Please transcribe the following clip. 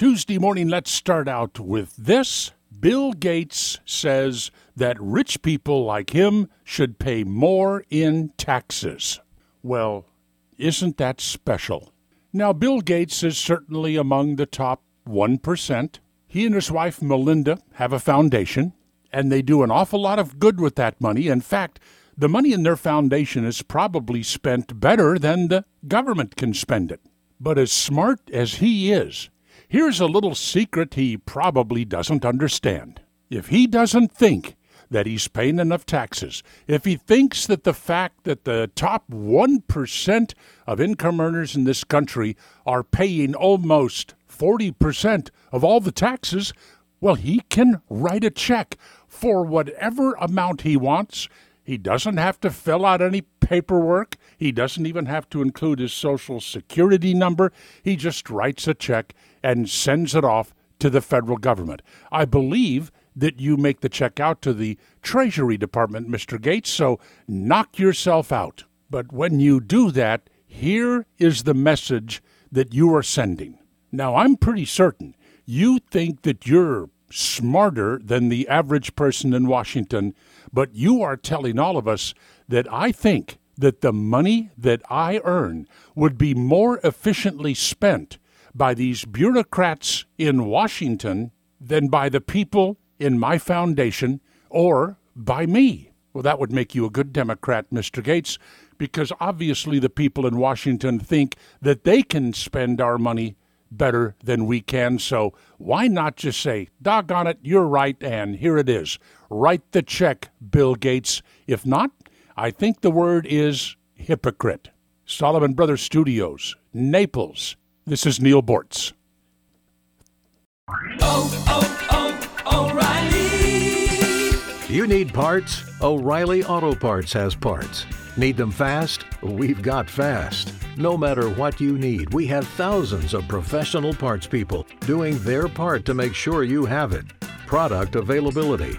Tuesday morning, let's start out with this. Bill Gates says that rich people like him should pay more in taxes. Well, isn't that special? Now, Bill Gates is certainly among the top 1%. He and his wife Melinda have a foundation, and they do an awful lot of good with that money. In fact, the money in their foundation is probably spent better than the government can spend it. But as smart as he is, here's a little secret he probably doesn't understand. If he doesn't think that he's paying enough taxes, if he thinks that the fact that the top 1% of income earners in this country are paying almost 40% of all the taxes, well, he can write a check for whatever amount he wants. He doesn't have to fill out any paperwork. He doesn't even have to include his social security number. He just writes a check and sends it off to the federal government. I believe that you make the check out to the Treasury Department, Mr. Gates, so knock yourself out. But when you do that, here is the message that you are sending. Now, I'm pretty certain you think that you're smarter than the average person in Washington, but you are telling all of us that I think that the money that I earn would be more efficiently spent by these bureaucrats in Washington than by the people in my foundation or by me. Well, that would make you a good Democrat, Mr. Gates, because obviously the people in Washington think that they can spend our money better than we can. So why not just say, doggone it, you're right, and here it is. Write the check, Bill Gates. If not, I think the word is hypocrite. Solomon Brothers Studios, Naples. This is Neal Boortz. Oh, oh, oh, O'Reilly! You need parts? O'Reilly Auto Parts has parts. Need them fast? We've got fast. No matter what you need, we have thousands of professional parts people doing their part to make sure you have it. Product availability.